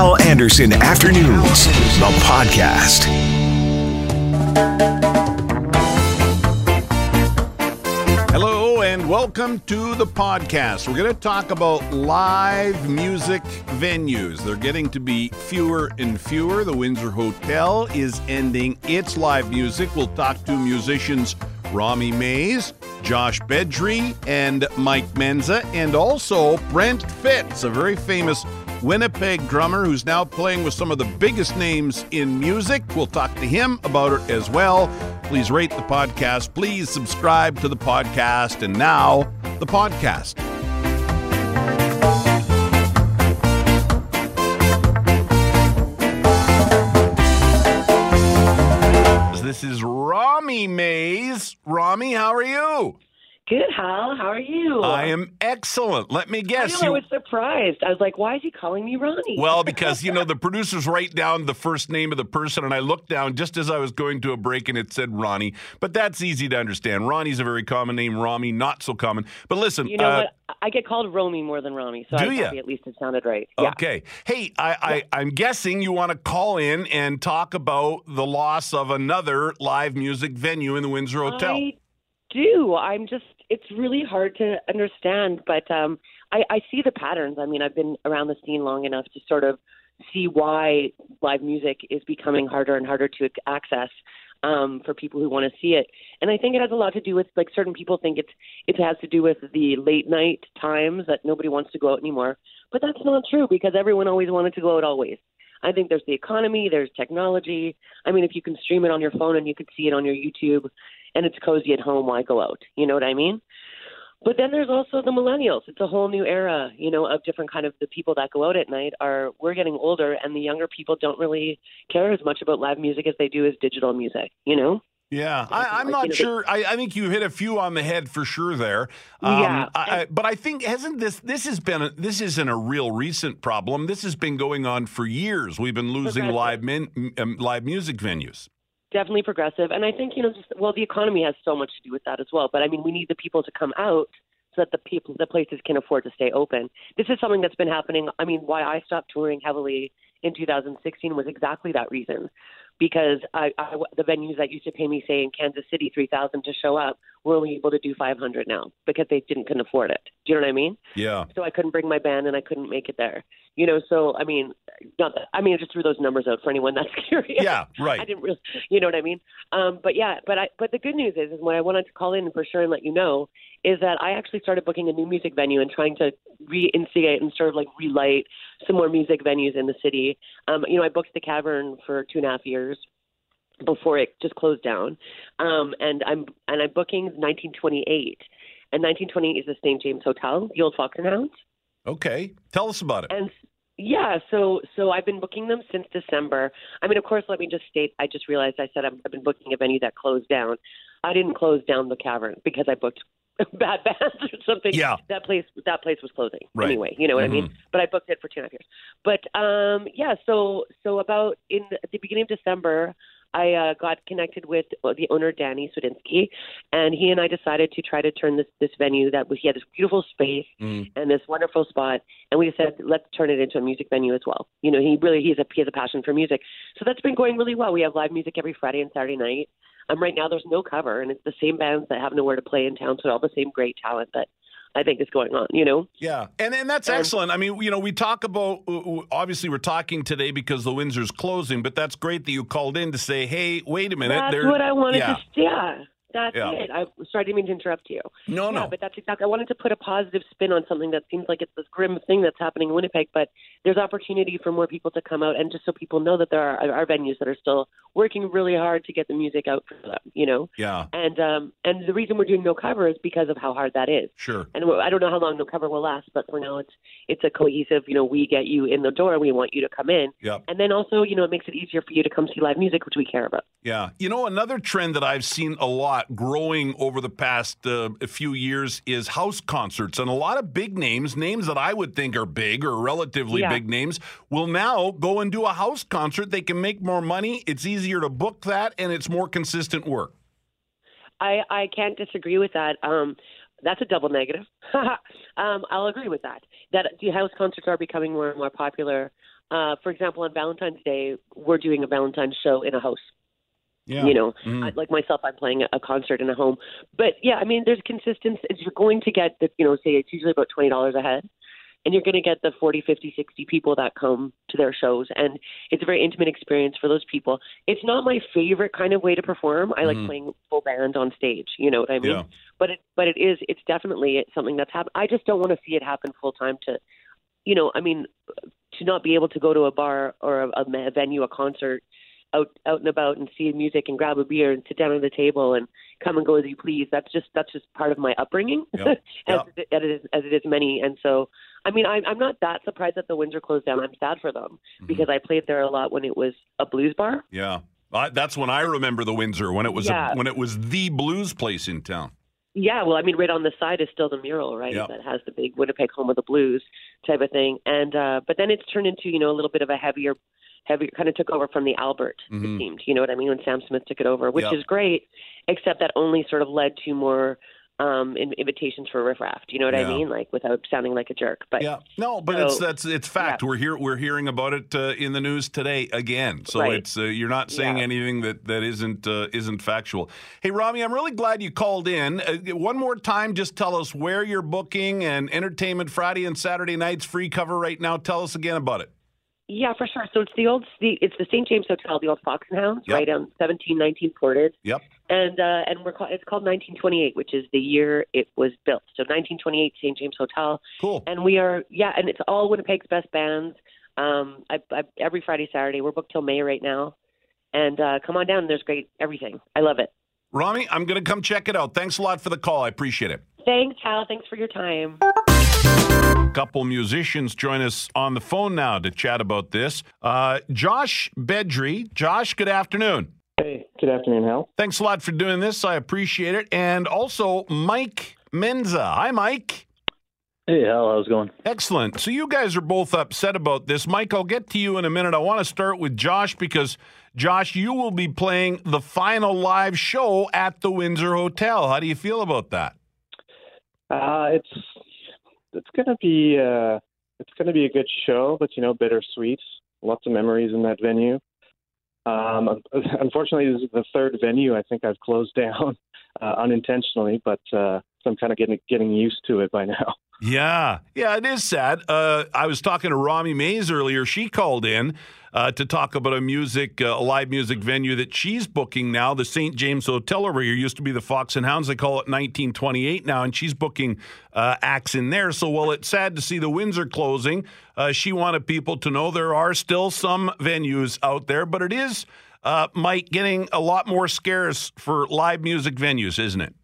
Hal Anderson Afternoons, the podcast. Hello and welcome to the podcast. We're going to talk about live music venues. They're getting to be fewer and fewer. The Windsor Hotel is ending its live music. We'll talk to musicians Rami Mays, Josh Bedry, and Mike Menza, and also Brent Fitz, a very famous Winnipeg drummer who's now playing with some of the biggest names in music. We'll talk to him about it as well. Please rate the podcast. Please subscribe to the podcast. And now, the podcast. This is Rami Mays. Rami, how are you? Good, Hal. How are you? I am excellent. Let me I, guess. know, I you- was surprised. I was like, why is he calling me Ronnie? Well, because you know the producers write down the first name of the person, and I looked down just as I was going to a break, and it said Ronnie. But that's easy to understand. Ronnie's a very common name. Rami, not so common. But listen, you know uh, what? I get called Romy more than Rami, so Do I was ya? happy at least it sounded right. Yeah. okay. Hey, I, I, I'm guessing you want to call in and talk about the loss of another live music venue in the Windsor Hotel. I do. I'm just. It's really hard to understand, but um, I, I see the patterns. I mean, I've been around the scene long enough to sort of see why live music is becoming harder and harder to access um, for people who want to see it. And I think it has a lot to do with like certain people think it's it has to do with the late night times that nobody wants to go out anymore. But that's not true because everyone always wanted to go out always. I think there's the economy, there's technology. I mean, if you can stream it on your phone and you can see it on your YouTube, and it's cozy at home, why go out? You know what I mean? But then there's also the millennials. It's a whole new era, you know, of different kind of the people that go out at night are we're getting older and the younger people don't really care as much about live music as they do as digital music, you know? Yeah, I, I'm like, not sure. I, I think you hit a few on the head for sure there. Um, Yeah. I, I, but I think hasn't this this has been a, this isn't a real recent problem. This has been going on for years. We've been losing live min, um, live music venues. Definitely progressive. And I think, you know, just, well, the economy has so much to do with that as well. But I mean, we need the people to come out so that the people, the places can afford to stay open. This is something that's been happening. I mean, why I stopped touring heavily in 2016 was exactly that reason. Because I, I, the venues that used to pay me, say in Kansas City, three thousand to show up, were only able to do five hundred now because they didn't couldn't afford it. Do you know what I mean? Yeah, so I couldn't bring my band and I couldn't make it there. You know, so I mean, not that, I mean, I just threw those numbers out for anyone that's curious. yeah, right. I didn't really, you know what I mean. Um, but yeah, but I, but the good news is, is what I wanted to call in for sure and let you know is that I actually started booking a new music venue and trying to reinstigate and sort of like relight some more music venues in the city. Um, you know, I booked the Cavern for two and a half years before it just closed down, um, and I'm and I'm booking 1928. And 1928 is the St. James Hotel, the old Fox and Hounds. Okay, tell us about it. And yeah, so so I've been booking them since December. I mean, of course, let me just state. I just realized I said I've, I've been booking a venue that closed down. I didn't close down the Cavern because I booked bad bands or something. Yeah. that place that place was closing Right. anyway. You know what I mean? But I booked it for two and a half years. But um, yeah, so so about in at the beginning of December. I uh, got connected with the owner Danny Sudinsky, and he and I decided to try to turn this this venue that was he had this beautiful space Mm. and this wonderful spot, and we said let's turn it into a music venue as well. You know, he really he's a he has a passion for music, so that's been going really well. We have live music every Friday and Saturday night. Um, right now there's no cover, and it's the same bands that have nowhere to play in town, so all the same great talent that I think is going on. You know, Yeah, and and that's Um, excellent. I mean, you know, we talk about obviously we're talking today because the Windsor's closing, but that's great that you called in to say, hey, wait a minute. that's what I wanted yeah. to. Yeah, that's Yeah. it. I sorry, I didn't mean to interrupt you. No, yeah, no. but that's exactly. I wanted to put a positive spin on something that seems like it's this grim thing that's happening in Winnipeg, but there's opportunity for more people to come out, and just so people know that there are, are venues that are still working really hard to get the music out for them. You know, yeah, and um, and the reason we're doing no cover is because of how hard that is. sure. And I don't know how long no cover will last, but for now it's it's a cohesive. You know, we get you in the door, we want you to come in, Yep. and then also you know it makes it easier for you to come see live music, which we care about. Yeah. You know, another trend that I've seen a lot growing over the past uh, few years is house concerts. And a lot of big names, names that I would think are big or relatively Yeah. big names, will now go and do a house concert. They can make more money. It's easier to book that, and it's more consistent work. I I can't disagree with that. Um, that's a double negative. um, I'll agree with that. That the house concerts are becoming more and more popular. uh, for example, on Valentine's Day, we're doing a Valentine's show in a house. Yeah. You know, Mhm. I, like myself, I'm playing a, concert in a home. But yeah, I mean, there's consistency. You're going to get the, you know, say it's usually about twenty dollars a head, and you're going to get the 40, 50, 60 people that come to their shows, and it's a very intimate experience for those people. It's not my favorite kind of way to perform. I like Mhm. playing full band on stage. You know what I mean? Yeah. But it, but it is, it's definitely something that's happened. I just don't want to see it happen full time. To, you know, I mean, to not be able to go to a bar or a, a venue, a concert, out out and about and see music and grab a beer and sit down at the table and come and go as you please. That's just that's just part of my upbringing, Yep. as, Yep. it, as it is as it is many. And so, I mean, I'm I'm not that surprised that the Windsor closed down. I'm sad for them Mm-hmm. because I played there a lot when it was a blues bar. Yeah. I, that's when I remember the Windsor when it was Yeah. a, when it was the blues place in town. Yeah, well, I mean, right on the side is still the mural, right? Yep. That has the big Winnipeg home of the blues type of thing. And uh but then it's turned into you know a little bit of a heavier, heavier kind of took over from the Albert. Mhm. It seemed, you know what I mean, when Sam Smith took it over, which Yep. is great, except that only sort of led to more um invitations for riff raft. You know what Yeah. I mean? Like without sounding like a jerk. But Yeah, no, but So- it's that's it's fact. We're here. We're hearing about it uh, in the news today again. So Right. it's uh, you're not saying Yeah. anything that that isn't uh, isn't factual. Hey, Rami, I'm really glad you called in. Uh, one more time, just tell us where you're booking and entertainment Friday and Saturday nights free cover right now. Tell us again about it. Yeah, for sure. So it's the old, the, it's the St. James Hotel, the old Fox and Hounds, Yep. right on seventeen nineteen Portage. Yep. And uh, and we're call, it's called 1928, which is the year it was built. So 1928 St. James Hotel, Cool. and we are yeah, and it's all Winnipeg's best bands. Um, I, I, every Friday, Saturday, we're booked till May right now, and uh, come on down. There's great everything. I love it. Rami, I'm going to come check it out. Thanks a lot for the call. I appreciate it. Thanks, Hal. Thanks for your time. Couple musicians join us on the phone now to chat about this. Uh, Josh Bedry. Josh, good afternoon. Hey, good afternoon, Hal. Thanks a lot for doing this. I appreciate it. And also, Mike Menza. Hi, Mike. Hey, Hal, how's it going? Excellent. So, you guys are both upset about this. Mike, I'll get to you in a minute. I want to start with Josh because, Josh, you will be playing the final live show at the Windsor Hotel. How do you feel about that? Uh, it's it's gonna be uh, it's gonna be a good show, but you know, bittersweet. Lots of memories in that venue. Um, unfortunately, this is the third venue I think I've closed down uh, unintentionally, but uh, so I'm kind of getting getting used to it by now. Yeah, yeah, it is sad. Uh, I was talking to Rami Mays earlier. She called in uh, to talk about a music, uh, a live music venue that she's booking now. The St. James Hotel over here used to be the Fox and Hounds. They call it 1928 now, and she's booking uh, acts in there. So while it's sad to see the Windsor closing, uh, she wanted people to know there are still some venues out there, but it is, uh, Mike, getting a lot more scarce for live music venues, isn't it?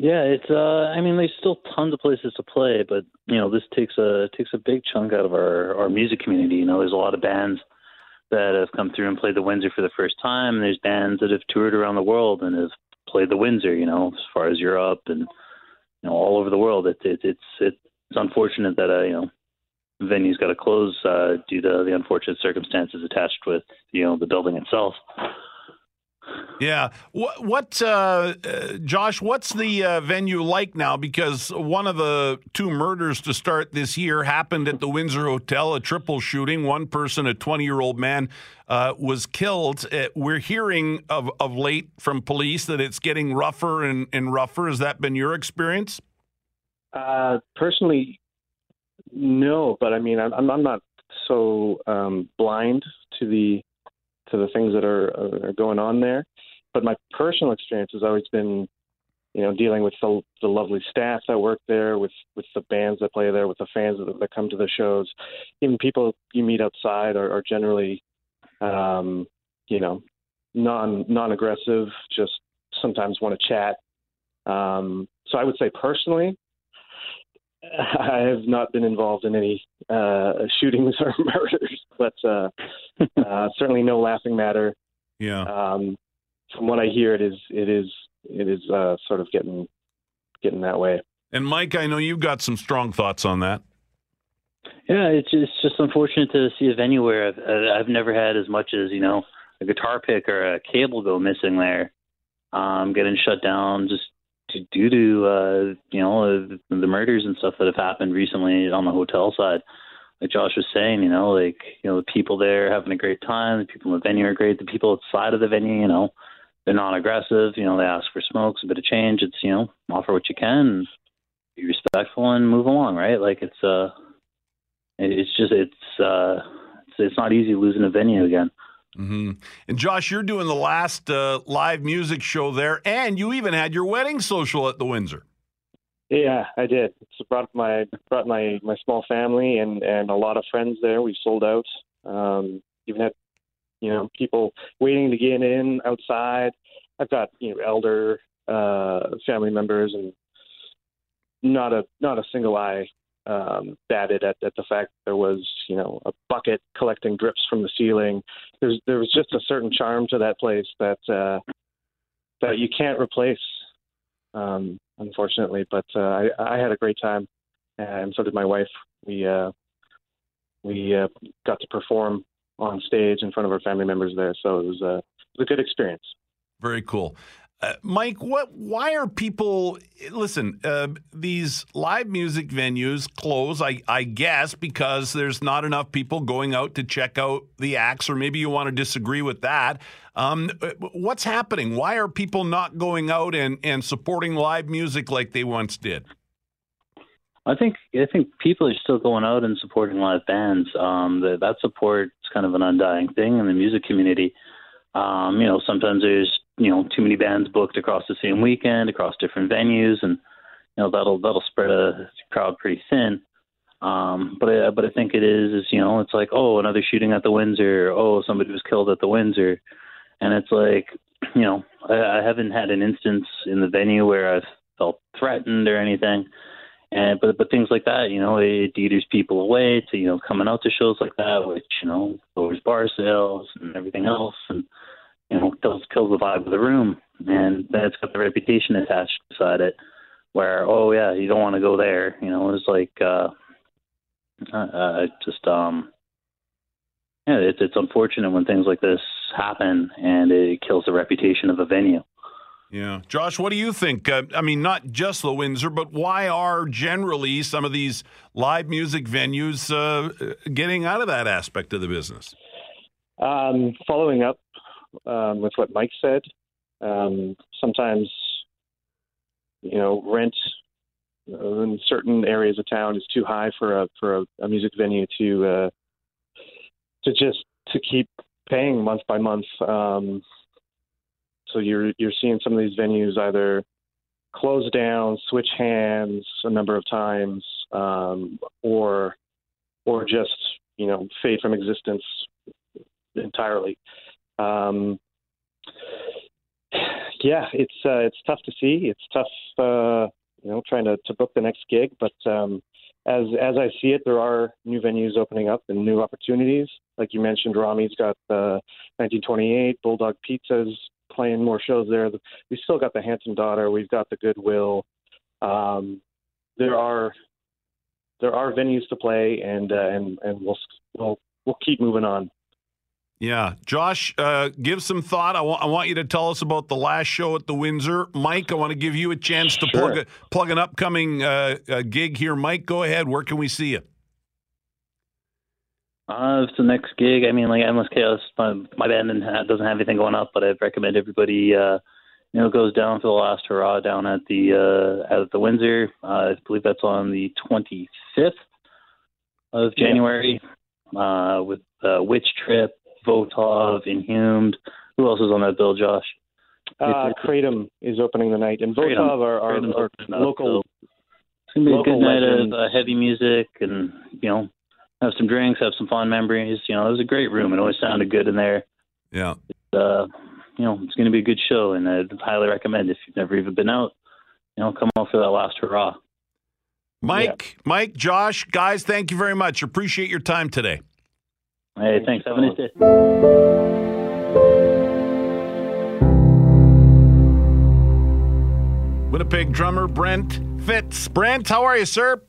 Yeah, it's. Uh, I mean, there's still tons of places to play, but you know, this takes a takes a big chunk out of our our music community. You know, there's a lot of bands that have come through and played the Windsor for the first time. There's bands that have toured around the world and have played the Windsor. You know, as far as Europe and you know all over the world. It's it, it's it's unfortunate that uh, you know venue's got to close uh, due to the unfortunate circumstances attached with you know the building itself. Yeah. What, what uh, uh, Josh, what's the uh, venue like now? Because one of the two murders to start this year happened at the Windsor Hotel, a triple shooting. One person, a 20 year old man, uh, was killed. Uh, we're hearing of, of late from police that it's getting rougher and, and rougher. Has that been your experience? Uh, personally, no, but I mean, I'm I'm not so um, blind to the to the things that are, are going on there. But my personal experience has always been, you know, dealing with the, the lovely staff that work there, with with the bands that play there, with the fans that, that come to the shows. Even people you meet outside are, are generally, um, you know, non non aggressive. Just sometimes want to chat. Um, so I would say personally, I have not been involved in any uh, shootings or murders, but uh, uh, certainly no laughing matter. Yeah. Um, from what I hear, it is it is it is uh, sort of getting getting that way. And Mike, I know you've got some strong thoughts on that. Yeah, it's just, it's just unfortunate to see a venue where I've, uh, I've never had as much as you know a guitar pick or a cable go missing there, um, getting shut down just to, due to uh, you know uh, the murders and stuff that have happened recently on the hotel side. like Josh was saying, you know, like you know the people there having a great time, the people in the venue are great, the people outside of the venue, you know, they're non-aggressive. You know, they ask for smokes, a bit of change. It's you know, offer what you can, be respectful, and move along. Right? Like it's uh, it's just it's uh, it's, it's not easy losing a venue again. Mm-hmm. And Josh, you're doing the last uh, live music show there, and you even had your wedding social at the Windsor. Yeah, I did. So brought my brought my my small family and and a lot of friends there. We sold out. Um, even had you know people waiting to get in outside. I've got you know elder uh, family members and not a not a single eye um, batted at, at the fact there was you know a bucket collecting drips from the ceiling. There's there was just a certain charm to that place that uh, that you can't replace. Um, unfortunately. But uh, I, I had a great time, and so did my wife. We uh, we uh, got to perform on stage in front of our family members there, so it was, uh, it was a good experience. Very cool. Uh, Mike, what? Why are people? Listen, uh, these live music venues close. I, I guess because there's not enough people going out to check out the acts, or maybe you want to disagree with that. Um, uh, what's happening? Why are people not going out and, and supporting live music like they once did? I think I think people are still going out and supporting live bands. Um, the, that support is kind of an undying thing in the music community. Um, you know, sometimes there's you know too many bands booked across the same weekend, across different venues, and you know that'll that'll spread a crowd pretty thin. Um, but I, but I think it is is you know it's like oh another shooting at the Windsor, oh somebody was killed at the Windsor, and it's like you know I, I haven't had an instance in the venue where I've felt threatened or anything. And but but things like that, you know, it deters people away to you know coming out to shows like that, which you know lowers bar sales and everything else, and you know kills kills the vibe of the room, and then it's got the reputation attached beside it, where oh yeah, you don't want to go there, you know, it's like uh, uh, uh just um yeah, it's it's unfortunate when things like this happen and it kills the reputation of a venue. Yeah, Josh, what do you think? Uh, I mean, not just the Windsor, but why are generally some of these live music venues uh, getting out of that aspect of the business? Um, following up um, with what Mike said, um, sometimes you know rent in certain areas of town is too high for a for a, a music venue to uh, to just to keep paying month by month. Um, so you're you're seeing some of these venues either close down, switch hands a number of times, um, or or just you know fade from existence entirely. Um, yeah, it's uh, it's tough to see. It's tough, uh, you know, trying to, to book the next gig. But um, as as I see it, there are new venues opening up and new opportunities. Like you mentioned, Rami's got uh, 1928, Bulldog Pizza's playing more shows there. We still got the Handsome Daughter. We've got the Goodwill. Um, there are there are venues to play, and uh, and and we'll we'll we'll keep moving on. Yeah, Josh, uh, give some thought. I want I want you to tell us about the last show at the Windsor. Mike, I want to give you a chance to sure. plug a, plug an upcoming uh, gig here. Mike, go ahead. Where can we see you? Uh, it's the next gig. I mean, like Endless Chaos, my, my band doesn't have anything going up, but I'd recommend everybody, uh, you know, goes down for the last hurrah down at the uh, at the Windsor. Uh, I believe that's on the 25th of January yeah. uh, with uh, Witch Trip, Votov, Inhumed. Who else is on that bill, Josh? Uh, Kratom is opening the night, and Votov are, are, are local. It's gonna be a good night of uh, heavy music, and you know, have some drinks, have some fun memories. You know, it was a great room. It always sounded good in there. Yeah. uh, you know, it's going to be a good show, and I'd highly recommend if you've never even been out, you know, come out for that last hurrah. Mike, yeah. Mike, Josh, guys, thank you very much. Appreciate your time today. Hey, thanks. Have a nice day. Winnipeg drummer Brent Fitz. Brent, how are you, sir?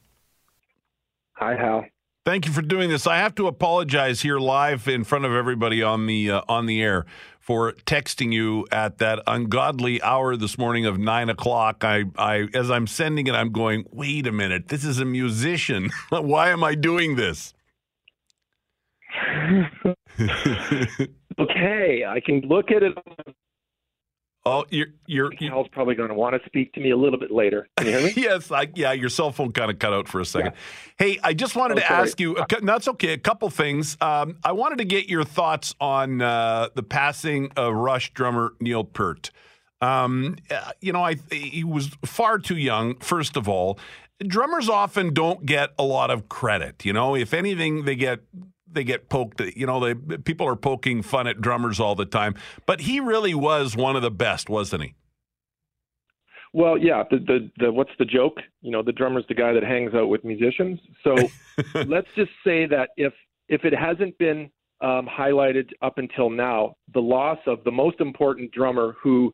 Hi, Hal. Thank you for doing this. I have to apologize here live in front of everybody on the uh, on the air for texting you at that ungodly hour this morning of nine o'clock. I, I as I'm sending it, I'm going, wait a minute, this is a musician. Why am I doing this? okay, I can look at it. oh, you're you're. Cal's probably going to want to speak to me a little bit later. Can you hear me? yes, I, yeah, your cell phone kind of cut out for a second. Hey, I just wanted Oh, to sorry. ask you, no, okay, a couple things. Um, I wanted to get your thoughts on uh, the passing of Rush drummer Neil Peart. Um, uh, you know, I he was far too young, first of all. Drummers often don't get a lot of credit. You know, if anything, they get they get poked. You know, they people are poking fun at drummers all the time. But he really was one of the best, wasn't he? Well, yeah. The, the the what's the joke? You know, the drummer's the guy that hangs out with musicians. So let's just say that if if it hasn't been um, highlighted up until now, the loss of the most important drummer who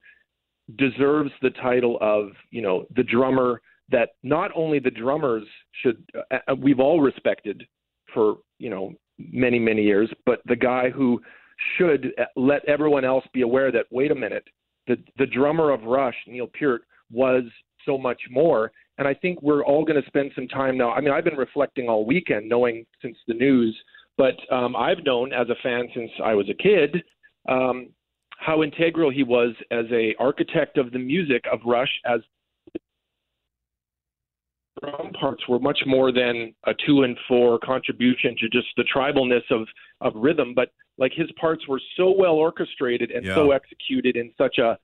deserves the title of you know the drummer that not only the drummers should uh, uh, we've all respected for you know many many years, but the guy who should let everyone else be aware that wait a minute, the the drummer of Rush, Neil Peart, was so much more. And I think we're all going to spend some time now. I mean, I've been reflecting all weekend, knowing since the news, but um, I've known as a fan since I was a kid um, how integral he was as a architect of the music of Rush. As drum parts were much more than a two and four contribution to just the tribalness of of rhythm, but like his parts were so well orchestrated and so executed in such a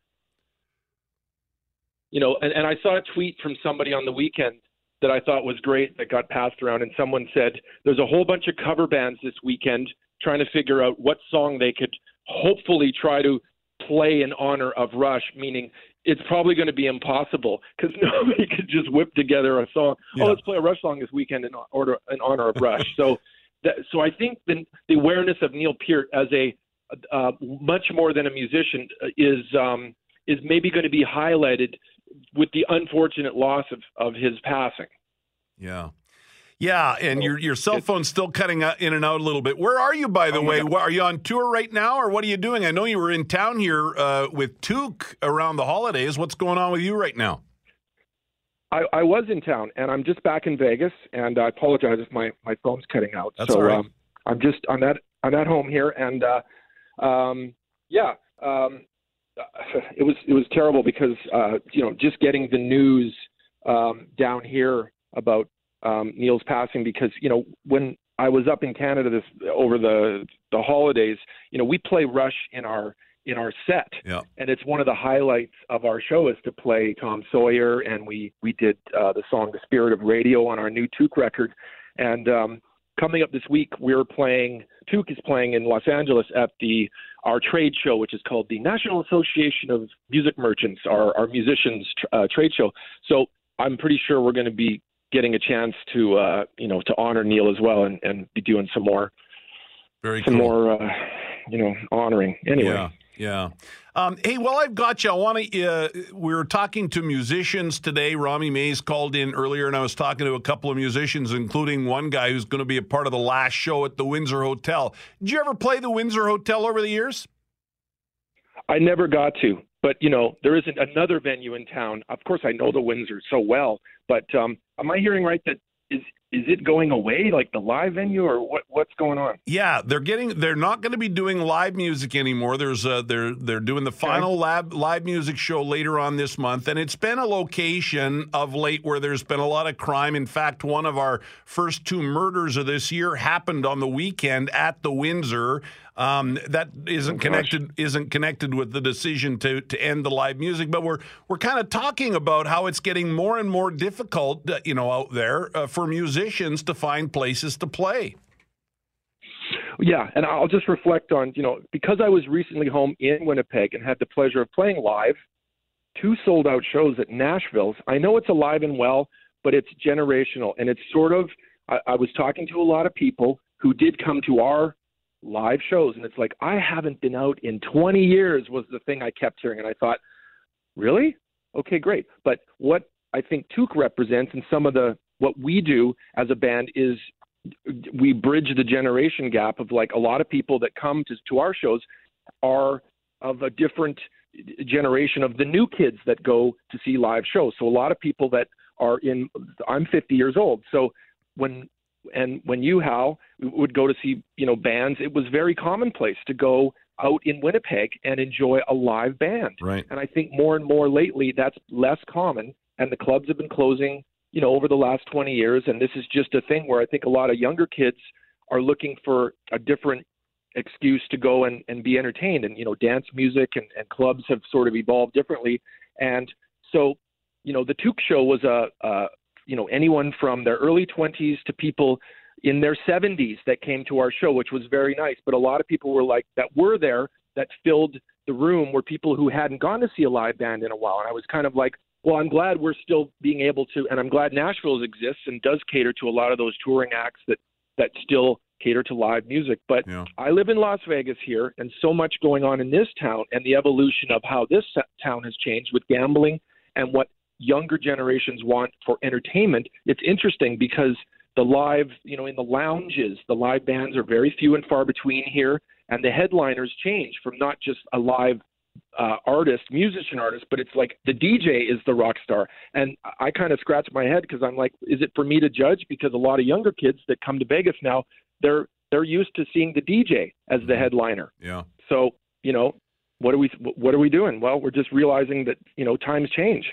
you know, and, and I saw a tweet from somebody on the weekend that I thought was great that got passed around, and someone said there's a whole bunch of cover bands this weekend trying to figure out what song they could hopefully try to play in honor of Rush, meaning it's probably going to be impossible because nobody could just whip together a song. Yeah. Oh, let's play a Rush song this weekend in order in honor of Rush. so, that, so I think the, the awareness of Neil Peart as a uh, much more than a musician uh, is um, is maybe going to be highlighted with the unfortunate loss of, of his passing. Yeah. Yeah, and your your cell phone's still cutting in and out a little bit. Where are you, by the Oh way? Are you on tour right now, or what are you doing? I know you were in town here uh, with Toque around the holidays. What's going on with you right now? I, I was in town, and I'm just back in Vegas. And I apologize if my, my phone's cutting out. That's so all right. um, I'm just I'm at I'm at home here, and uh, um, yeah, um, it was it was terrible because uh, you know just getting the news um, down here about um, Neil's passing because you know when I was up in Canada this over the the holidays, you know we play Rush in our in our set, Yeah. and it's one of the highlights of our show is to play Tom Sawyer, and we we did uh, the song "The Spirit of Radio" on our new Toque record, and um, coming up this week we're playing Toque is playing in Los Angeles at the our trade show, which is called the National Association of Music Merchants, our our musicians uh, trade show. So I'm pretty sure we're going to be getting a chance to uh, you know to honor Neil as well, and, and be doing some more Very some cool. more uh, you know honoring. Anyway. Yeah, yeah. Um, hey, well, I've got you. I want to. Uh, we were talking to musicians today. Rami Mays called in earlier, and I was talking to a couple of musicians, including one guy who's going to be a part of the last show at the Windsor Hotel. Did you ever play the Windsor Hotel over the years? I never got to, but you know, there isn't another venue in town. Of course, I know the Windsor so well, but um, am I hearing right that is is it going away, like the live venue, or what? What's going on? Yeah, they're getting. They're not going to be doing live music anymore. There's a, they're they're doing the final lab live music show later on this month, and it's been a location of late where there's been a lot of crime. In fact, one of our first two murders of this year happened on the weekend at the Windsor. Um, that isn't connected isn't connected with the decision to to end the live music, but we're we're kind of talking about how it's getting more and more difficult, uh, you know, out there uh, for to find places to play. Yeah, and I'll just reflect on you know because I was recently home in Winnipeg and had the pleasure of playing live, two sold out shows at Nashville's. I know it's alive and well, but it's generational, and it's sort of. I, I was talking to a lot of people who did come to our live shows, and it's like I haven't been out in 20 years was the thing I kept hearing, and I thought, really? Okay, great. But what I think Toque represents, and some of the what we do as a band is we bridge the generation gap of like a lot of people that come to, to our shows are of a different generation of the new kids that go to see live shows. So a lot of people that are in I'm 50 years old. So when and when you Hal would go to see you know bands, it was very commonplace to go out in Winnipeg and enjoy a live band. Right. And I think more and more lately that's less common, and the clubs have been closing you know over the last 20 years, and this is just a thing where I think a lot of younger kids are looking for a different excuse to go and, and be entertained. And, you know, dance music and, and clubs have sort of evolved differently. And so, you know, the Toque Show was a, a you know, anyone from their early 20s to people in their 70s that came to our show, which was very nice. But a lot of people were like, that were there, that filled the room were people who hadn't gone to see a live band in a while. And I was kind of like, well, I'm glad we're still being able to, and I'm glad Nashville exists and does cater to a lot of those touring acts that that still cater to live music. But Yeah. I live in Las Vegas here, and so much going on in this town, and the evolution of how this town has changed with gambling and what younger generations want for entertainment. It's interesting because the live, you know, in the lounges, the live bands are very few and far between here, and the headliners change from not just a live uh, artist, musician artist, but it's like the DJ is the rock star. And I kind of scratch my head because I'm like, is it for me to judge? Because a lot of younger kids that come to Vegas now, they're they're used to seeing the DJ as the headliner. Yeah. So you know, what are we what are we doing? Well, we're just realizing that you know times change.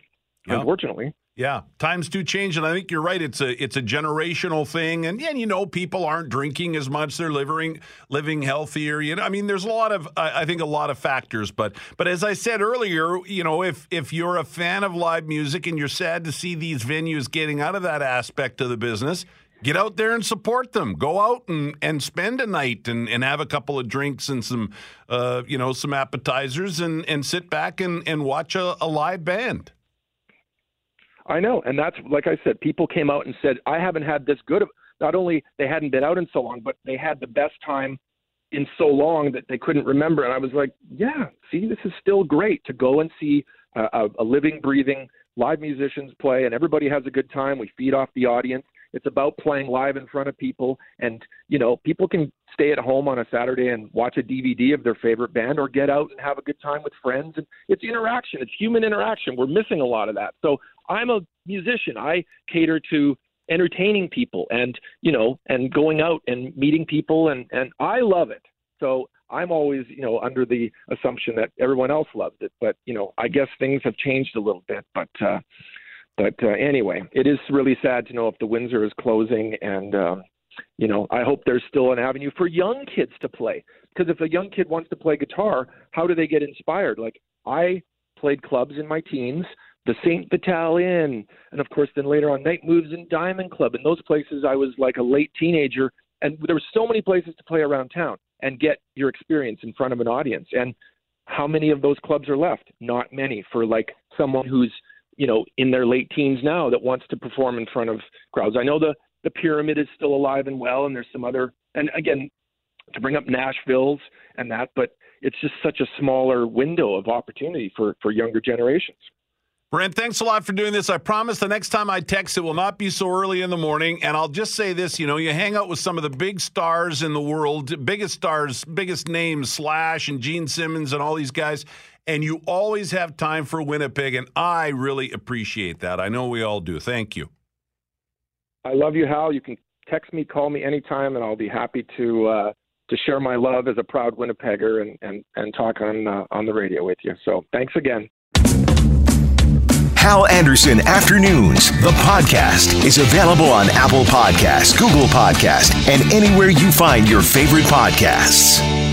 Yeah. Unfortunately. Yeah, times do change, and I think you're right. It's a it's a generational thing, and yeah, you know, people aren't drinking as much; they're living living healthier. You know, I mean, there's a lot of I I think a lot of factors, but but as I said earlier, you know, if if you're a fan of live music and you're sad to see these venues getting out of that aspect of the business, get out there and support them. Go out and, and spend a night and, and have a couple of drinks and some uh, you know some appetizers and and sit back and and watch a, a live band. I know, and that's like I said. People came out and said, "I haven't had this good." Of, not only they hadn't been out in so long, but they had the best time in so long that they couldn't remember. And I was like, "Yeah, see, this is still great to go and see a, a, a living, breathing live musicians play, and everybody has a good time. We feed off the audience. It's about playing live in front of people, and you know, people can stay at home on a Saturday and watch a DVD of their favorite band, or get out and have a good time with friends. And it's interaction. It's human interaction. We're missing a lot of that. So I'm a musician. I cater to entertaining people and you know and going out and meeting people and and I love it. So I'm always you know under the assumption that everyone else loves it, but you know I guess things have changed a little bit. But uh, but uh, anyway, it is really sad to know if the Windsor is closing and. Um, you know, I hope there's still an avenue for young kids to play. Because if a young kid wants to play guitar, how do they get inspired? Like I played clubs in my teens, the Saint Vital Inn, and of course then later on Night Moves and Diamond Club. In those places, I was like a late teenager, and there were so many places to play around town and get your experience in front of an audience. And how many of those clubs are left? Not many for like someone who's you know in their late teens now that wants to perform in front of crowds. I know the the pyramid is still alive and well, and there's some other. And again, to bring up Nashville's and that, but it's just such a smaller window of opportunity for for younger generations. Brent, thanks a lot for doing this. I promise the next time I text, it will not be so early in the morning. And I'll just say this you know, you hang out with some of the big stars in the world, biggest stars, biggest names, Slash and Gene Simmons and all these guys, and you always have time for Winnipeg. And I really appreciate that. I know we all do. Thank you. I love you, Hal. You can text me, call me anytime, and I'll be happy to uh, to share my love as a proud Winnipegger and and and talk on uh, on the radio with you. So thanks again. Hal Anderson Afternoons, the podcast, is available on Apple Podcasts, Google Podcasts, and anywhere you find your favorite podcasts.